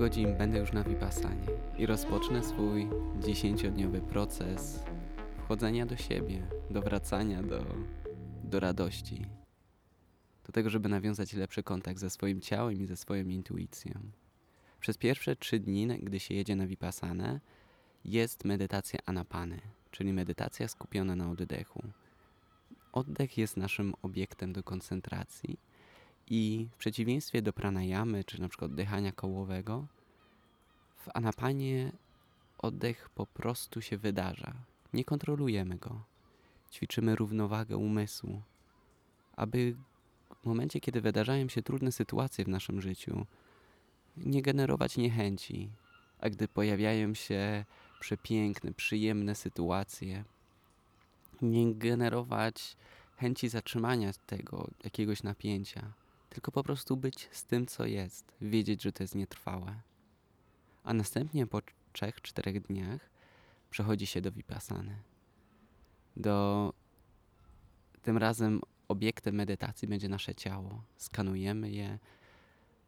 Godzin będę już na Vipassanie i rozpocznę swój dziesięciodniowy proces wchodzenia do siebie, do wracania do, do radości, do tego, żeby nawiązać lepszy kontakt ze swoim ciałem i ze swoją intuicją. Przez pierwsze trzy dni, gdy się jedzie na Vipassanę, jest medytacja anapany, czyli medytacja skupiona na oddechu. Oddech jest naszym obiektem do koncentracji i w przeciwieństwie do pranayamy, czy na przykład oddychania kołowego, w anapanie oddech po prostu się wydarza. Nie kontrolujemy go. Ćwiczymy równowagę umysłu, aby w momencie, kiedy wydarzają się trudne sytuacje w naszym życiu, nie generować niechęci, a gdy pojawiają się przepiękne, przyjemne sytuacje, nie generować chęci zatrzymania tego jakiegoś napięcia, tylko po prostu być z tym, co jest, wiedzieć, że to jest nietrwałe. A następnie po trzech, czterech dniach przechodzi się do Vipassany. Do tym razem obiektem medytacji będzie nasze ciało. Skanujemy je.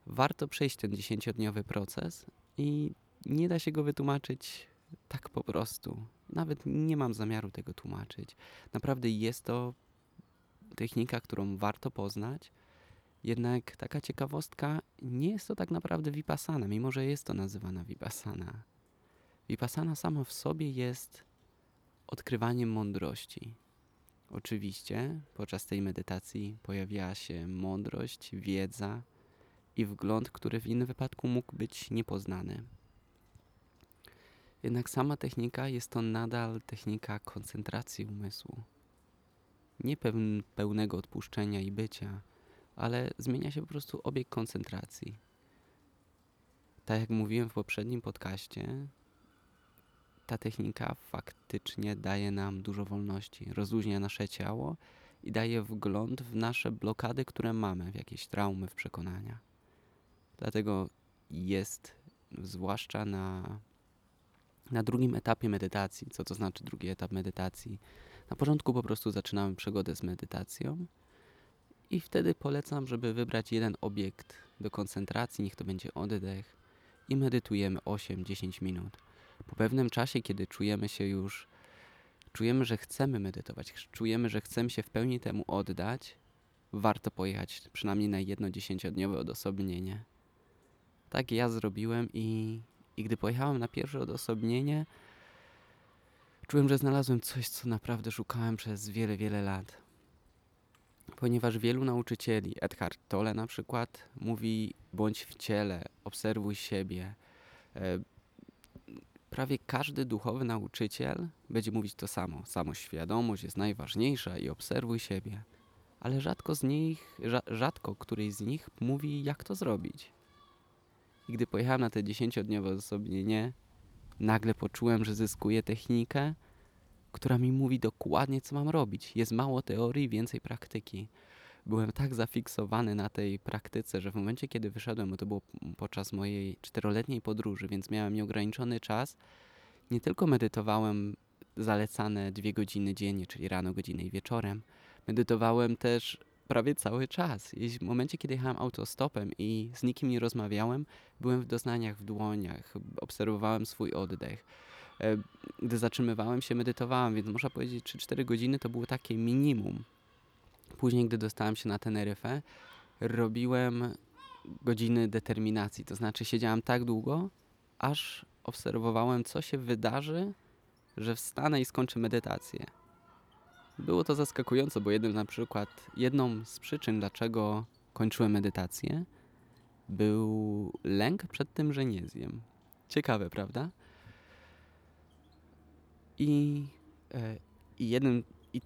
Warto przejść ten dziesięciodniowy proces i nie da się go wytłumaczyć tak po prostu. Nawet nie mam zamiaru tego tłumaczyć. Naprawdę jest to technika, którą warto poznać. Jednak taka ciekawostka, nie jest to tak naprawdę vipassana, mimo że jest to nazywana vipassana. Vipassana sama w sobie jest odkrywaniem mądrości. Oczywiście podczas tej medytacji pojawiała się mądrość, wiedza i wgląd, który w innym wypadku mógł być niepoznany. Jednak sama technika jest to nadal technika koncentracji umysłu. Nie pełnego odpuszczenia i bycia, ale zmienia się po prostu obieg koncentracji. Tak jak mówiłem w poprzednim podcaście, ta technika faktycznie daje nam dużo wolności, rozluźnia nasze ciało i daje wgląd w nasze blokady, które mamy, w jakieś traumy, w przekonania. Dlatego jest, zwłaszcza na, na drugim etapie medytacji. Co to znaczy drugi etap medytacji? Na początku po prostu zaczynamy przygodę z medytacją i wtedy polecam, żeby wybrać jeden obiekt do koncentracji, niech to będzie oddech i medytujemy 8-10 minut. Po pewnym czasie, kiedy czujemy się już, czujemy, że chcemy medytować, czujemy, że chcemy się w pełni temu oddać, warto pojechać przynajmniej na jedno dziesięciodniowe odosobnienie. Tak ja zrobiłem i, i gdy pojechałem na pierwsze odosobnienie, czułem, że znalazłem coś, co naprawdę szukałem przez wiele, wiele lat. Ponieważ wielu nauczycieli, Eckhart Tolle na przykład, mówi bądź w ciele, obserwuj siebie. E, prawie każdy duchowy nauczyciel będzie mówić to samo. Samoświadomość jest najważniejsza i obserwuj siebie. Ale rzadko z nich, rzadko któryś z nich mówi, jak to zrobić. I gdy pojechałem na te dziesięciodniowe osobnienie, nagle poczułem, że zyskuję technikę, która mi mówi dokładnie, co mam robić. Jest mało teorii, więcej praktyki. Byłem tak zafiksowany na tej praktyce, że w momencie, kiedy wyszedłem, bo to było podczas mojej czteroletniej podróży, więc miałem nieograniczony czas, nie tylko medytowałem zalecane dwie godziny dziennie, czyli rano, godzinę i wieczorem, medytowałem też prawie cały czas. I w momencie, kiedy jechałem autostopem i z nikim nie rozmawiałem, byłem w doznaniach w dłoniach, obserwowałem swój oddech. E, gdy zatrzymywałem się, medytowałem, więc można powiedzieć, 3-4 godziny to było takie minimum. Później, gdy dostałem się na Teneryfę, robiłem godziny determinacji. To znaczy, siedziałem tak długo, aż obserwowałem, co się wydarzy, że wstanę i skończę medytację. Było to zaskakujące, bo jednym na przykład, jedną z przyczyn, dlaczego kończyłem medytację, był lęk przed tym, że nie zjem. Ciekawe, prawda? I, e, i jeden i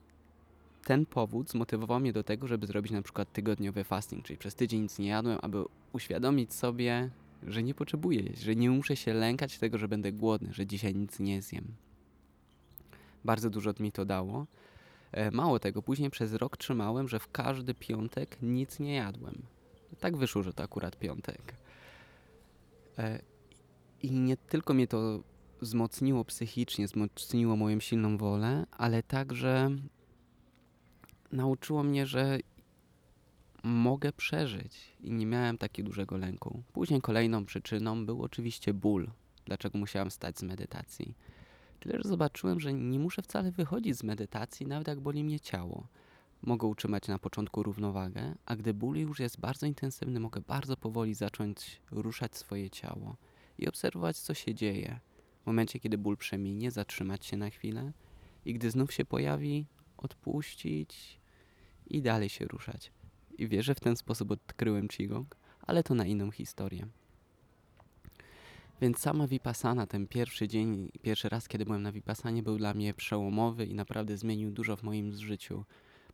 ten powód zmotywował mnie do tego, żeby zrobić na przykład tygodniowy fasting, czyli przez tydzień nic nie jadłem, aby uświadomić sobie, że nie potrzebuję jeść, że nie muszę się lękać tego, że będę głodny, że dzisiaj nic nie zjem. Bardzo dużo mi to dało. E, mało tego, później przez rok trzymałem, że w każdy piątek nic nie jadłem. Tak wyszło, że to akurat piątek. E, I nie tylko mnie to wzmocniło psychicznie, wzmocniło moją silną wolę, ale także nauczyło mnie, że mogę przeżyć i nie miałem takiego dużego lęku. Później kolejną przyczyną był oczywiście ból, dlaczego musiałem stać z medytacji. Tyle, że zobaczyłem, że nie muszę wcale wychodzić z medytacji, nawet jak boli mnie ciało. Mogę utrzymać na początku równowagę, a gdy ból już jest bardzo intensywny, mogę bardzo powoli zacząć ruszać swoje ciało i obserwować, co się dzieje. W momencie, kiedy ból przeminie, zatrzymać się na chwilę i gdy znów się pojawi, odpuścić i dalej się ruszać. I wierzę, w ten sposób odkryłem Qigong, ale to na inną historię. Więc sama Vipassana, ten pierwszy dzień, pierwszy raz, kiedy byłem na Vipassanie, był dla mnie przełomowy i naprawdę zmienił dużo w moim życiu.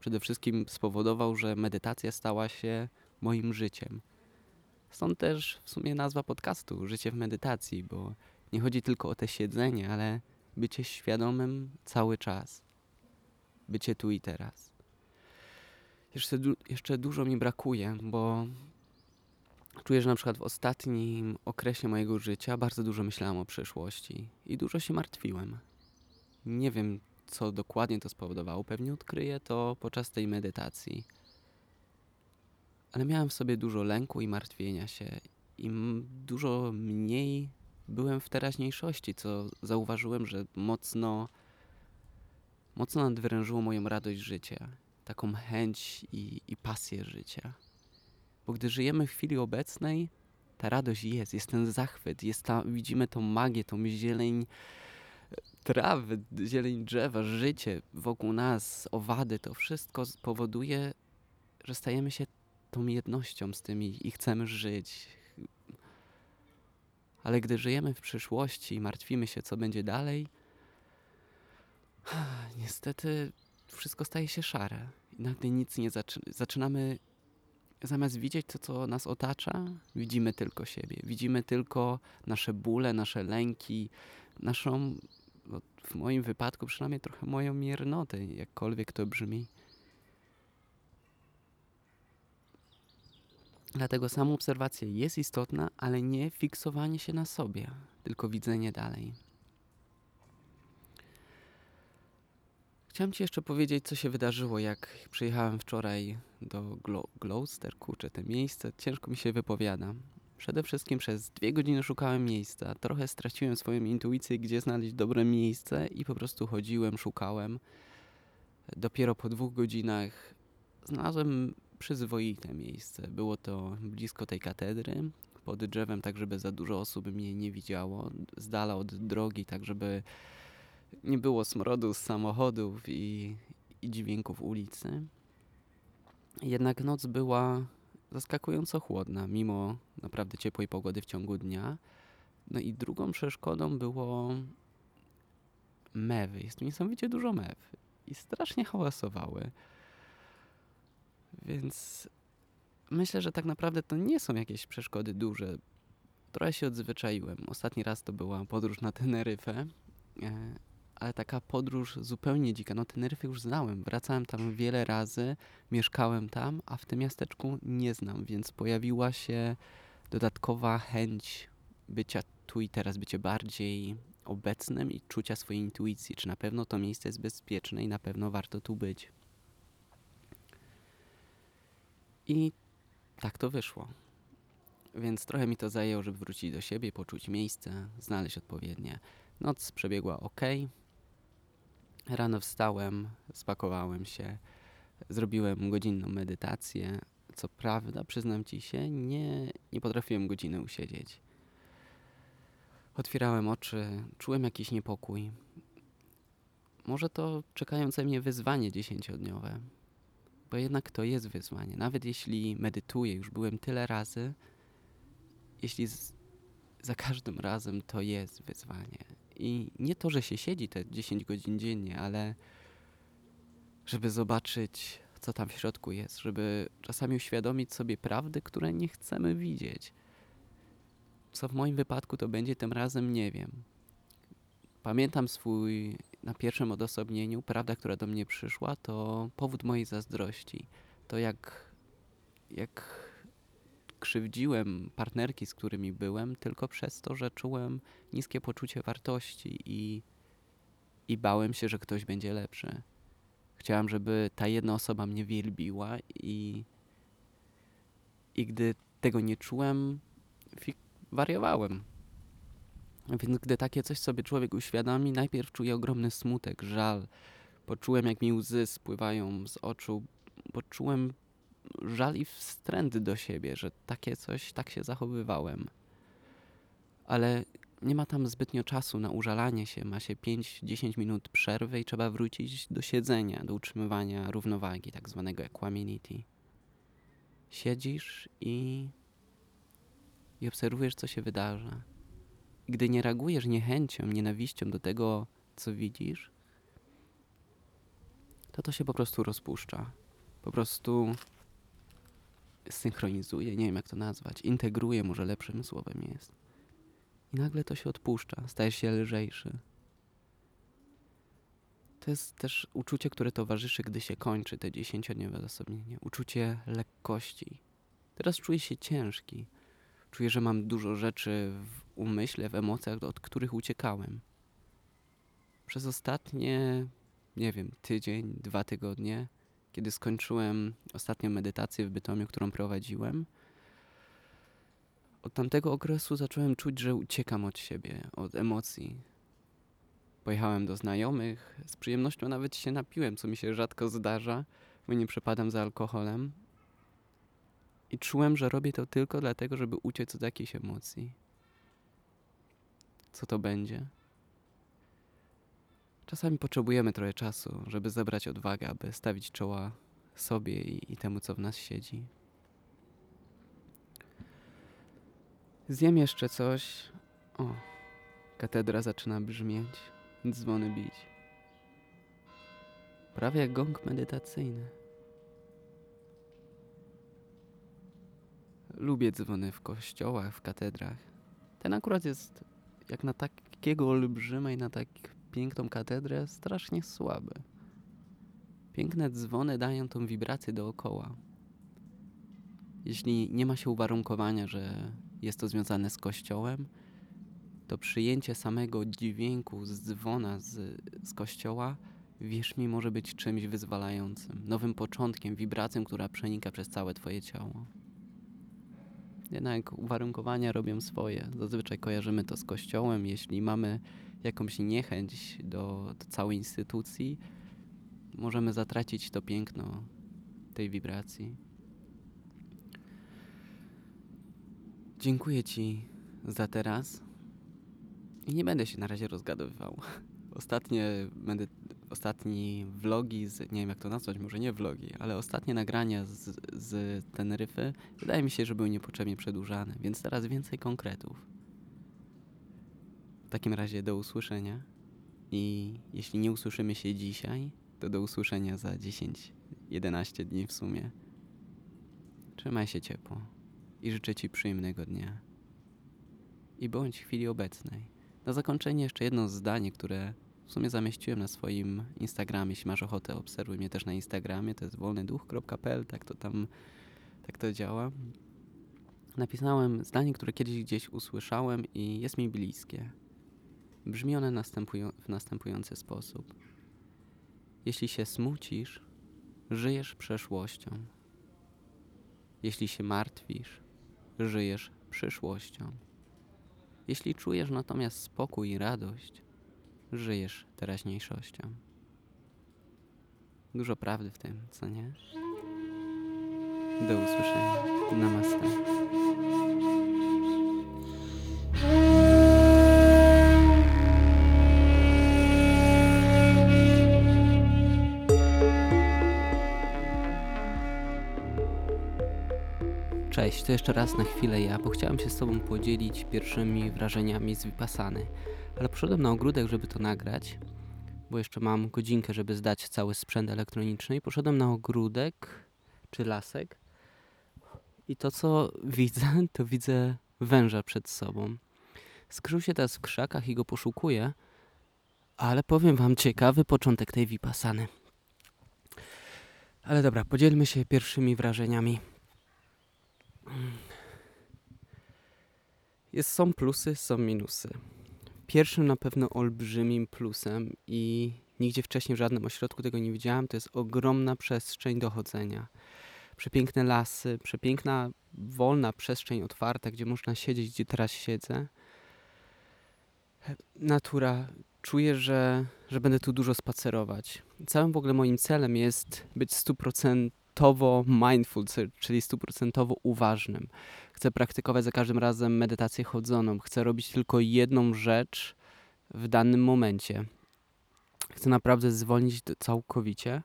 Przede wszystkim spowodował, że medytacja stała się moim życiem. Stąd też w sumie nazwa podcastu Życie w medytacji, bo nie chodzi tylko o te siedzenie, ale bycie świadomym cały czas. Bycie tu i teraz. Jeszcze, du jeszcze dużo mi brakuje, bo czuję, że na przykład w ostatnim okresie mojego życia bardzo dużo myślałem o przyszłości i dużo się martwiłem. Nie wiem, co dokładnie to spowodowało. Pewnie odkryję to podczas tej medytacji. Ale miałem w sobie dużo lęku i martwienia się, i dużo mniej byłem w teraźniejszości, co zauważyłem, że mocno, mocno nadwyrężyło moją radość życia, taką chęć i, i pasję życia. Bo gdy żyjemy w chwili obecnej, ta radość jest, jest ten zachwyt, jest ta, widzimy tą magię, tą zieleń trawy, zieleń drzewa, życie wokół nas, owady, to wszystko powoduje, że stajemy się tą jednością z tymi i chcemy żyć. Ale gdy żyjemy w przyszłości i martwimy się, co będzie dalej, niestety wszystko staje się szare. I nagle nic nie zaczy zaczynamy zamiast widzieć to, co nas otacza, widzimy tylko siebie. Widzimy tylko nasze bóle, nasze lęki, naszą, no, w moim wypadku przynajmniej trochę moją miernotę, jakkolwiek to brzmi. Dlatego sama obserwacja jest istotna, ale nie fiksowanie się na sobie, tylko widzenie dalej. Chciałem Ci jeszcze powiedzieć, co się wydarzyło, jak przyjechałem wczoraj do Glo Gloucester, kurczę, te miejsce, ciężko mi się wypowiada. Przede wszystkim przez dwie godziny szukałem miejsca, trochę straciłem swoją intuicję, gdzie znaleźć dobre miejsce i po prostu chodziłem, szukałem. Dopiero po dwóch godzinach znalazłem przyzwoite miejsce. Było to blisko tej katedry, pod drzewem, tak żeby za dużo osób mnie nie widziało, z dala od drogi, tak żeby nie było smrodu z samochodów i, i dźwięków ulicy. Jednak noc była zaskakująco chłodna, mimo naprawdę ciepłej pogody w ciągu dnia. No i drugą przeszkodą było mewy. Jest tu niesamowicie dużo mew i strasznie hałasowały. Więc myślę, że tak naprawdę to nie są jakieś przeszkody duże. Trochę się odzwyczaiłem. Ostatni raz to była podróż na Teneryfę, e, ale taka podróż zupełnie dzika. No Teneryfę już znałem, wracałem tam wiele razy, mieszkałem tam, a w tym miasteczku nie znam, więc pojawiła się dodatkowa chęć bycia tu i teraz, bycie bardziej obecnym i czucia swojej intuicji, czy na pewno to miejsce jest bezpieczne i na pewno warto tu być. I tak to wyszło. Więc trochę mi to zajęło, żeby wrócić do siebie, poczuć miejsce, znaleźć odpowiednie. Noc przebiegła ok. Rano wstałem, spakowałem się, zrobiłem godzinną medytację. Co prawda, przyznam ci się, nie, nie potrafiłem godziny usiedzieć. Otwierałem oczy, czułem jakiś niepokój. Może to czekające mnie wyzwanie dziesięciodniowe bo jednak to jest wyzwanie. Nawet jeśli medytuję, już byłem tyle razy, jeśli z, za każdym razem to jest wyzwanie. I nie to, że się siedzi te 10 godzin dziennie, ale żeby zobaczyć, co tam w środku jest, żeby czasami uświadomić sobie prawdy, które nie chcemy widzieć. Co w moim wypadku to będzie tym razem, nie wiem. Pamiętam swój na pierwszym odosobnieniu, prawda, która do mnie przyszła, to powód mojej zazdrości. To jak, jak krzywdziłem partnerki, z którymi byłem, tylko przez to, że czułem niskie poczucie wartości i, i bałem się, że ktoś będzie lepszy. Chciałem, żeby ta jedna osoba mnie wielbiła i, I gdy tego nie czułem, wariowałem. Więc gdy takie coś sobie człowiek uświadomi, najpierw czuje ogromny smutek, żal. Poczułem, jak mi łzy spływają z oczu. Poczułem żal i wstręt do siebie, że takie coś, tak się zachowywałem. Ale nie ma tam zbytnio czasu na użalanie się. Ma się 5-10 minut przerwy i trzeba wrócić do siedzenia, do utrzymywania równowagi, tak zwanego equanimity. Siedzisz i, i obserwujesz, co się wydarza. Gdy nie reagujesz niechęcią, nienawiścią do tego, co widzisz, to to się po prostu rozpuszcza. Po prostu synchronizuje, nie wiem jak to nazwać, integruje, może lepszym słowem jest. I nagle to się odpuszcza, stajesz się lżejszy. To jest też uczucie, które towarzyszy, gdy się kończy te dziesięciodniowe odosobnienie. Uczucie lekkości. Teraz czuję się ciężki. Czuję, że mam dużo rzeczy w umyśle, w emocjach, od których uciekałem. Przez ostatnie, nie wiem, tydzień, dwa tygodnie, kiedy skończyłem ostatnią medytację w Bytomiu, którą prowadziłem, od tamtego okresu zacząłem czuć, że uciekam od siebie, od emocji. Pojechałem do znajomych, z przyjemnością nawet się napiłem, co mi się rzadko zdarza, bo nie przepadam za alkoholem. I czułem, że robię to tylko dlatego, żeby uciec od jakiejś emocji. Co to będzie? Czasami potrzebujemy trochę czasu, żeby zebrać odwagę, aby stawić czoła sobie i, i temu, co w nas siedzi. Zjem jeszcze coś. O, katedra zaczyna brzmieć, dzwony bić. Prawie jak gong medytacyjny. Lubię dzwony w kościołach, w katedrach. Ten akurat jest jak na takiego olbrzyma i na tak piękną katedrę strasznie słaby. Piękne dzwony dają tą wibrację dookoła. Jeśli nie ma się uwarunkowania, że jest to związane z kościołem, to przyjęcie samego dźwięku z dzwona z, z kościoła, wierz mi, może być czymś wyzwalającym, nowym początkiem, wibracją, która przenika przez całe Twoje ciało. Jednak uwarunkowania robią swoje. Zazwyczaj kojarzymy to z kościołem. Jeśli mamy jakąś niechęć do, do całej instytucji, możemy zatracić to piękno tej wibracji. Dziękuję Ci za teraz. I nie będę się na razie rozgadowywał. Ostatnie, będę, ostatni vlogi, z, nie wiem jak to nazwać, może nie vlogi, ale ostatnie nagrania z, z Teneryfy wydaje mi się, że były niepotrzebnie przedłużane, więc teraz więcej konkretów. W takim razie do usłyszenia i jeśli nie usłyszymy się dzisiaj, to do usłyszenia za 10-11 dni w sumie. Trzymaj się ciepło i życzę Ci przyjemnego dnia. I bądź w chwili obecnej. Na zakończenie jeszcze jedno zdanie, które w sumie zamieściłem na swoim Instagramie. Jeśli masz ochotę, obserwuj mnie też na Instagramie. To jest wolnyduch.pl, tak to tam, tak to działa. Napisałem zdanie, które kiedyś gdzieś usłyszałem i jest mi bliskie. Brzmi one w następujący sposób. Jeśli się smucisz, żyjesz przeszłością. Jeśli się martwisz, żyjesz przyszłością. Jeśli czujesz natomiast spokój i radość, żyjesz teraźniejszością. Dużo prawdy w tym, co nie? Do usłyszenia. Namaste. Cześć, to jeszcze raz na chwilę ja, bo chciałem się z Tobą podzielić pierwszymi wrażeniami z Vipassany. Ale poszedłem na ogródek, żeby to nagrać, bo jeszcze mam godzinkę, żeby zdać cały sprzęt elektroniczny i poszedłem na ogródek, czy lasek i to co widzę, to widzę węża przed sobą. Skrył się teraz w krzakach i go poszukuję, ale powiem Wam ciekawy początek tej Vipassany. Ale dobra, podzielmy się pierwszymi wrażeniami. Jest, są plusy, są minusy. Pierwszym na pewno olbrzymim plusem i nigdzie wcześniej w żadnym ośrodku tego nie widziałem, to jest ogromna przestrzeń dochodzenia. przepiękne lasy, przepiękna, wolna przestrzeń otwarta, gdzie można siedzieć, gdzie teraz siedzę. Natura. Czuję, że, że będę tu dużo spacerować. Całym w ogóle moim celem jest być stuprocentowo mindful, czyli stuprocentowo uważnym. Chcę praktykować za każdym razem medytację chodzoną. Chcę robić tylko jedną rzecz w danym momencie. Chcę naprawdę zwolnić całkowicie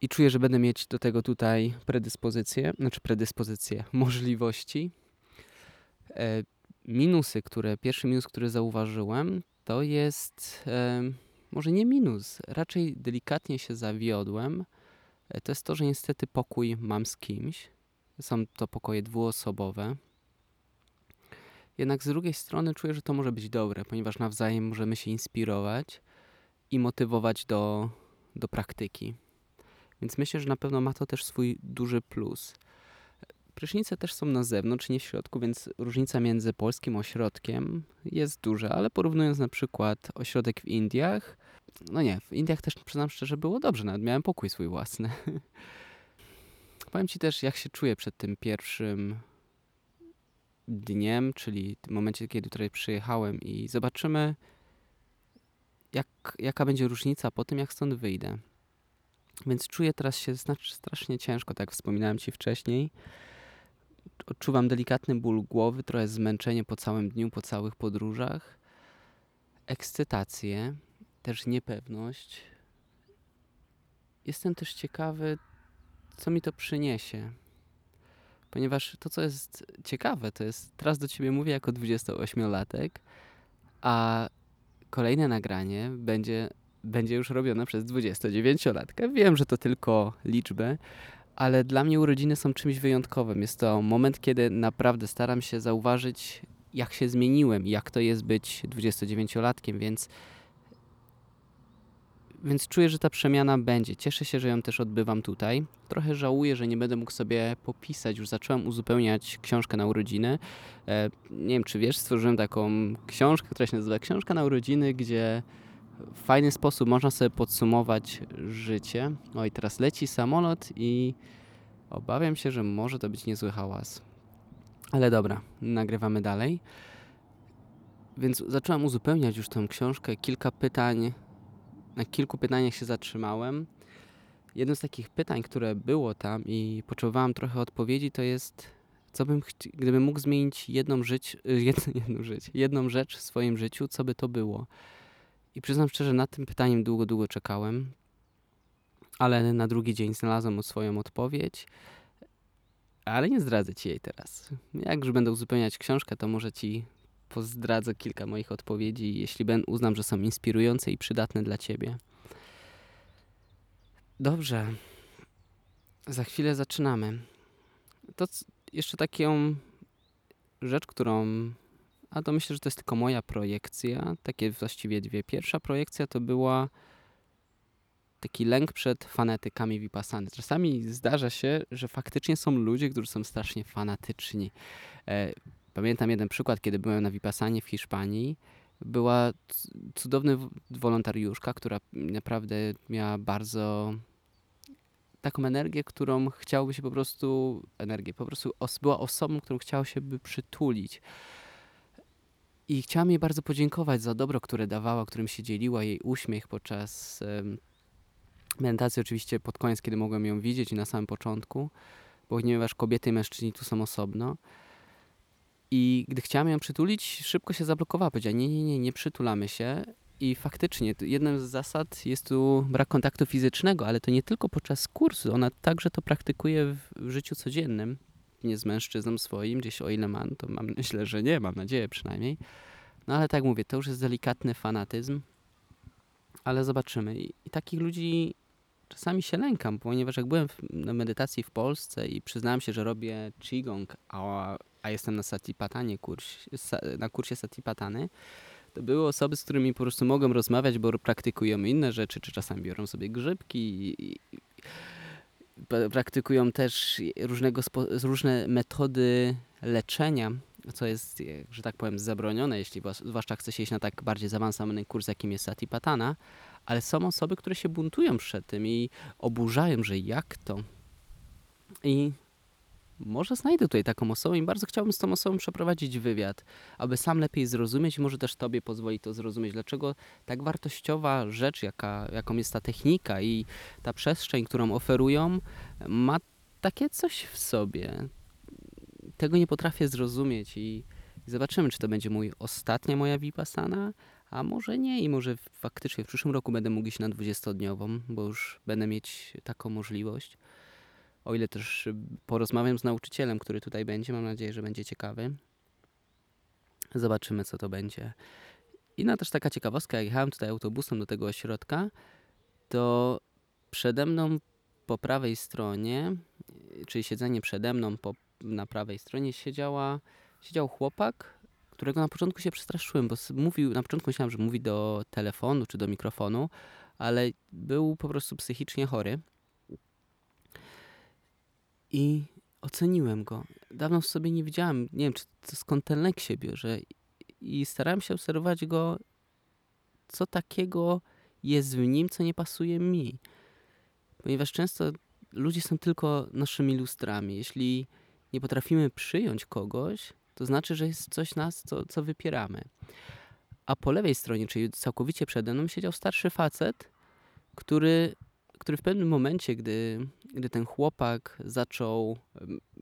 i czuję, że będę mieć do tego tutaj predyspozycje, znaczy predyspozycje, możliwości. E, minusy, które, pierwszy minus, który zauważyłem, to jest e, może nie minus, raczej delikatnie się zawiodłem. E, to jest to, że niestety pokój mam z kimś. Są to pokoje dwuosobowe. Jednak z drugiej strony czuję, że to może być dobre, ponieważ nawzajem możemy się inspirować i motywować do, do praktyki. Więc myślę, że na pewno ma to też swój duży plus. Prysznice też są na zewnątrz, nie w środku, więc różnica między polskim ośrodkiem jest duża, ale porównując na przykład ośrodek w Indiach, no nie, w Indiach też przyznam szczerze było dobrze, nawet miałem pokój swój własny. Powiem Ci też, jak się czuję przed tym pierwszym dniem, czyli w momencie, kiedy tutaj przyjechałem i zobaczymy, jak, jaka będzie różnica po tym, jak stąd wyjdę. Więc czuję teraz się strasznie ciężko, tak jak wspominałem Ci wcześniej. Odczuwam delikatny ból głowy, trochę zmęczenie po całym dniu, po całych podróżach. Ekscytację, też niepewność. Jestem też ciekawy, co mi to przyniesie. Ponieważ to, co jest ciekawe, to jest, teraz do Ciebie mówię jako 28-latek, a kolejne nagranie będzie będzie już robiona przez 29-latkę. Wiem, że to tylko liczby, ale dla mnie urodziny są czymś wyjątkowym. Jest to moment, kiedy naprawdę staram się zauważyć, jak się zmieniłem, jak to jest być 29-latkiem, więc więc czuję, że ta przemiana będzie. Cieszę się, że ją też odbywam tutaj. Trochę żałuję, że nie będę mógł sobie popisać. Już zacząłem uzupełniać książkę na urodziny. E, nie wiem, czy wiesz, stworzyłem taką książkę, która się nazywa Książka na urodziny, gdzie w fajny sposób można sobie podsumować życie. I teraz leci samolot i obawiam się, że może to być niezły hałas. Ale dobra, nagrywamy dalej. Więc zacząłem uzupełniać już tę książkę. Kilka pytań, na kilku pytaniach się zatrzymałem. Jedno z takich pytań, które było tam i potrzebowałem trochę odpowiedzi, to jest, co bym, gdybym mógł zmienić jedną, żyć, jedną, żyć, jedną rzecz w swoim życiu, co by to było? I przyznam szczerze, nad tym pytaniem długo, długo czekałem, ale na drugi dzień znalazłem swoją odpowiedź, ale nie zdradzę ci jej teraz. Jak już będę uzupełniać książkę, to może ci pozdradzę kilka moich odpowiedzi, jeśli ben, uznam, że są inspirujące i przydatne dla ciebie. Dobrze. Za chwilę zaczynamy. To jeszcze taką rzecz, którą a to myślę, że to jest tylko moja projekcja. Takie właściwie dwie. Pierwsza projekcja to była taki lęk przed fanatykami Vipassany. Czasami zdarza się, że faktycznie są ludzie, którzy są strasznie fanatyczni. Pamiętam jeden przykład, kiedy byłem na Vipassanie w Hiszpanii. Była cudowna wolontariuszka, która naprawdę miała bardzo taką energię, którą chciałoby się po prostu, energię, po prostu os była osobą, którą chciało się by przytulić. I chciałam jej bardzo podziękować za dobro, które dawała, którym się dzieliła, jej uśmiech podczas medytacji, oczywiście pod koniec, kiedy mogłem ją widzieć i na samym początku, ponieważ kobiety i mężczyźni tu są osobno. I gdy chciałam ją przytulić, szybko się zablokowała. Powiedziała, nie, nie, nie, nie przytulamy się. I faktycznie, jedną z zasad jest tu brak kontaktu fizycznego, ale to nie tylko podczas kursu, ona także to praktykuje w życiu codziennym nie z mężczyzną swoim, gdzieś o ile mam, to mam, myślę, że nie, mam nadzieję przynajmniej. No ale tak mówię, to już jest delikatny fanatyzm, ale zobaczymy. I, i takich ludzi czasami się lękam, ponieważ jak byłem w, na medytacji w Polsce i przyznałem się, że robię Qigong, a, a jestem na Satipatanie, kurs, na kursie Satipatany, to były osoby, z którymi po prostu mogłem rozmawiać, bo praktykują inne rzeczy, czy czasami biorą sobie grzybki i, i praktykują też różnego różne metody leczenia, co jest, że tak powiem, zabronione, jeśli zwłaszcza chce się iść na tak bardziej zaawansowany kurs, jakim jest Satipatana, ale są osoby, które się buntują przed tym i oburzają, że jak to? I może znajdę tutaj taką osobę i bardzo chciałbym z tą osobą przeprowadzić wywiad, aby sam lepiej zrozumieć i może też Tobie pozwolić to zrozumieć, dlaczego tak wartościowa rzecz, jaka, jaką jest ta technika i ta przestrzeń, którą oferują, ma takie coś w sobie. Tego nie potrafię zrozumieć i zobaczymy, czy to będzie mój ostatnia moja Vipassana, a może nie i może faktycznie w przyszłym roku będę mógł iść na 20-dniową, bo już będę mieć taką możliwość. O ile też y, porozmawiam z nauczycielem, który tutaj będzie, mam nadzieję, że będzie ciekawy. Zobaczymy, co to będzie. Inna też taka ciekawostka, jak jechałem tutaj autobusem do tego ośrodka, to przede mną po prawej stronie, y, czyli siedzenie przede mną po, na prawej stronie siedziała, siedział chłopak, którego na początku się przestraszyłem, bo mówił, na początku myślałem, że mówi do telefonu czy do mikrofonu, ale był po prostu psychicznie chory. I oceniłem go. Dawno w sobie nie widziałem, nie wiem, czy to skąd ten lęk się bierze. I starałem się obserwować go, co takiego jest w nim, co nie pasuje mi. Ponieważ często ludzie są tylko naszymi lustrami. Jeśli nie potrafimy przyjąć kogoś, to znaczy, że jest coś nas, co, co wypieramy. A po lewej stronie, czyli całkowicie przede mną, siedział starszy facet, który, który w pewnym momencie, gdy, gdy ten chłopak zaczął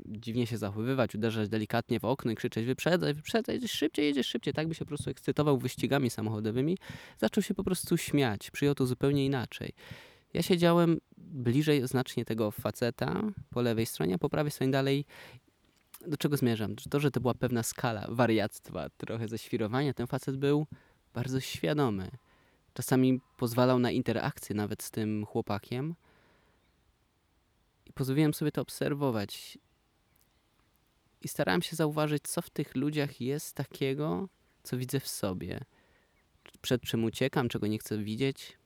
dziwnie się zachowywać, uderzać delikatnie w okno i krzyczeć wyprzedzaj, wyprzedzaj, jedziesz szybciej, jedziesz szybciej, tak by się po prostu ekscytował wyścigami samochodowymi, zaczął się po prostu śmiać, przyjął to zupełnie inaczej. Ja siedziałem bliżej znacznie tego faceta po lewej stronie, a po prawej stronie dalej do czego zmierzam? To, że to była pewna skala wariactwa, trochę ześwirowania. Ten facet był bardzo świadomy. Czasami pozwalał na interakcję nawet z tym chłopakiem. I pozwoliłem sobie to obserwować. I starałem się zauważyć, co w tych ludziach jest takiego, co widzę w sobie. Przed czym uciekam, czego nie chcę widzieć.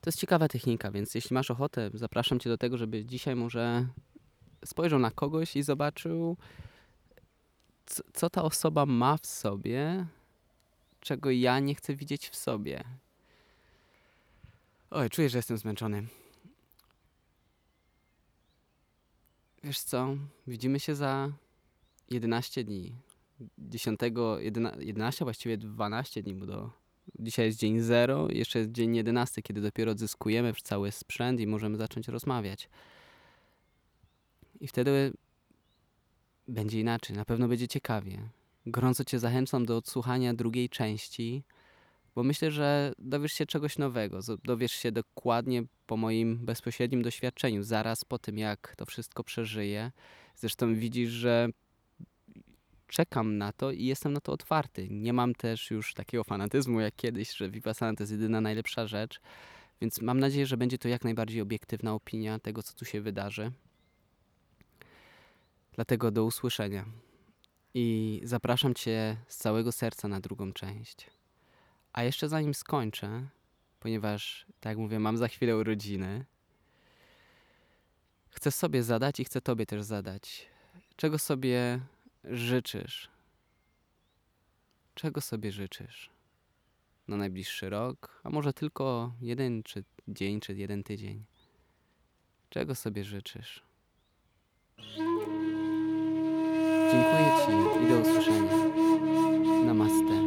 To jest ciekawa technika, więc jeśli masz ochotę, zapraszam cię do tego, żeby dzisiaj może spojrzał na kogoś i zobaczył, co, co ta osoba ma w sobie, czego ja nie chcę widzieć w sobie. Oj, czuję, że jestem zmęczony. Wiesz co? Widzimy się za 11 dni. 10, 11, 11 właściwie 12 dni, bo do, dzisiaj jest dzień 0, jeszcze jest dzień 11, kiedy dopiero odzyskujemy cały sprzęt i możemy zacząć rozmawiać. I wtedy będzie inaczej, na pewno będzie ciekawie. Gorąco Cię zachęcam do odsłuchania drugiej części, bo myślę, że dowiesz się czegoś nowego. Dowiesz się dokładnie po moim bezpośrednim doświadczeniu, zaraz po tym, jak to wszystko przeżyję. Zresztą widzisz, że czekam na to i jestem na to otwarty. Nie mam też już takiego fanatyzmu jak kiedyś, że Vipassana to jest jedyna najlepsza rzecz, więc mam nadzieję, że będzie to jak najbardziej obiektywna opinia tego, co tu się wydarzy. Dlatego do usłyszenia. I zapraszam Cię z całego serca na drugą część. A jeszcze zanim skończę, ponieważ, tak jak mówię, mam za chwilę urodziny, chcę sobie zadać i chcę Tobie też zadać. Czego sobie życzysz? Czego sobie życzysz? Na najbliższy rok, a może tylko jeden czy dzień, czy jeden tydzień. Czego sobie życzysz? Dziękuję и до услышания. Намасте.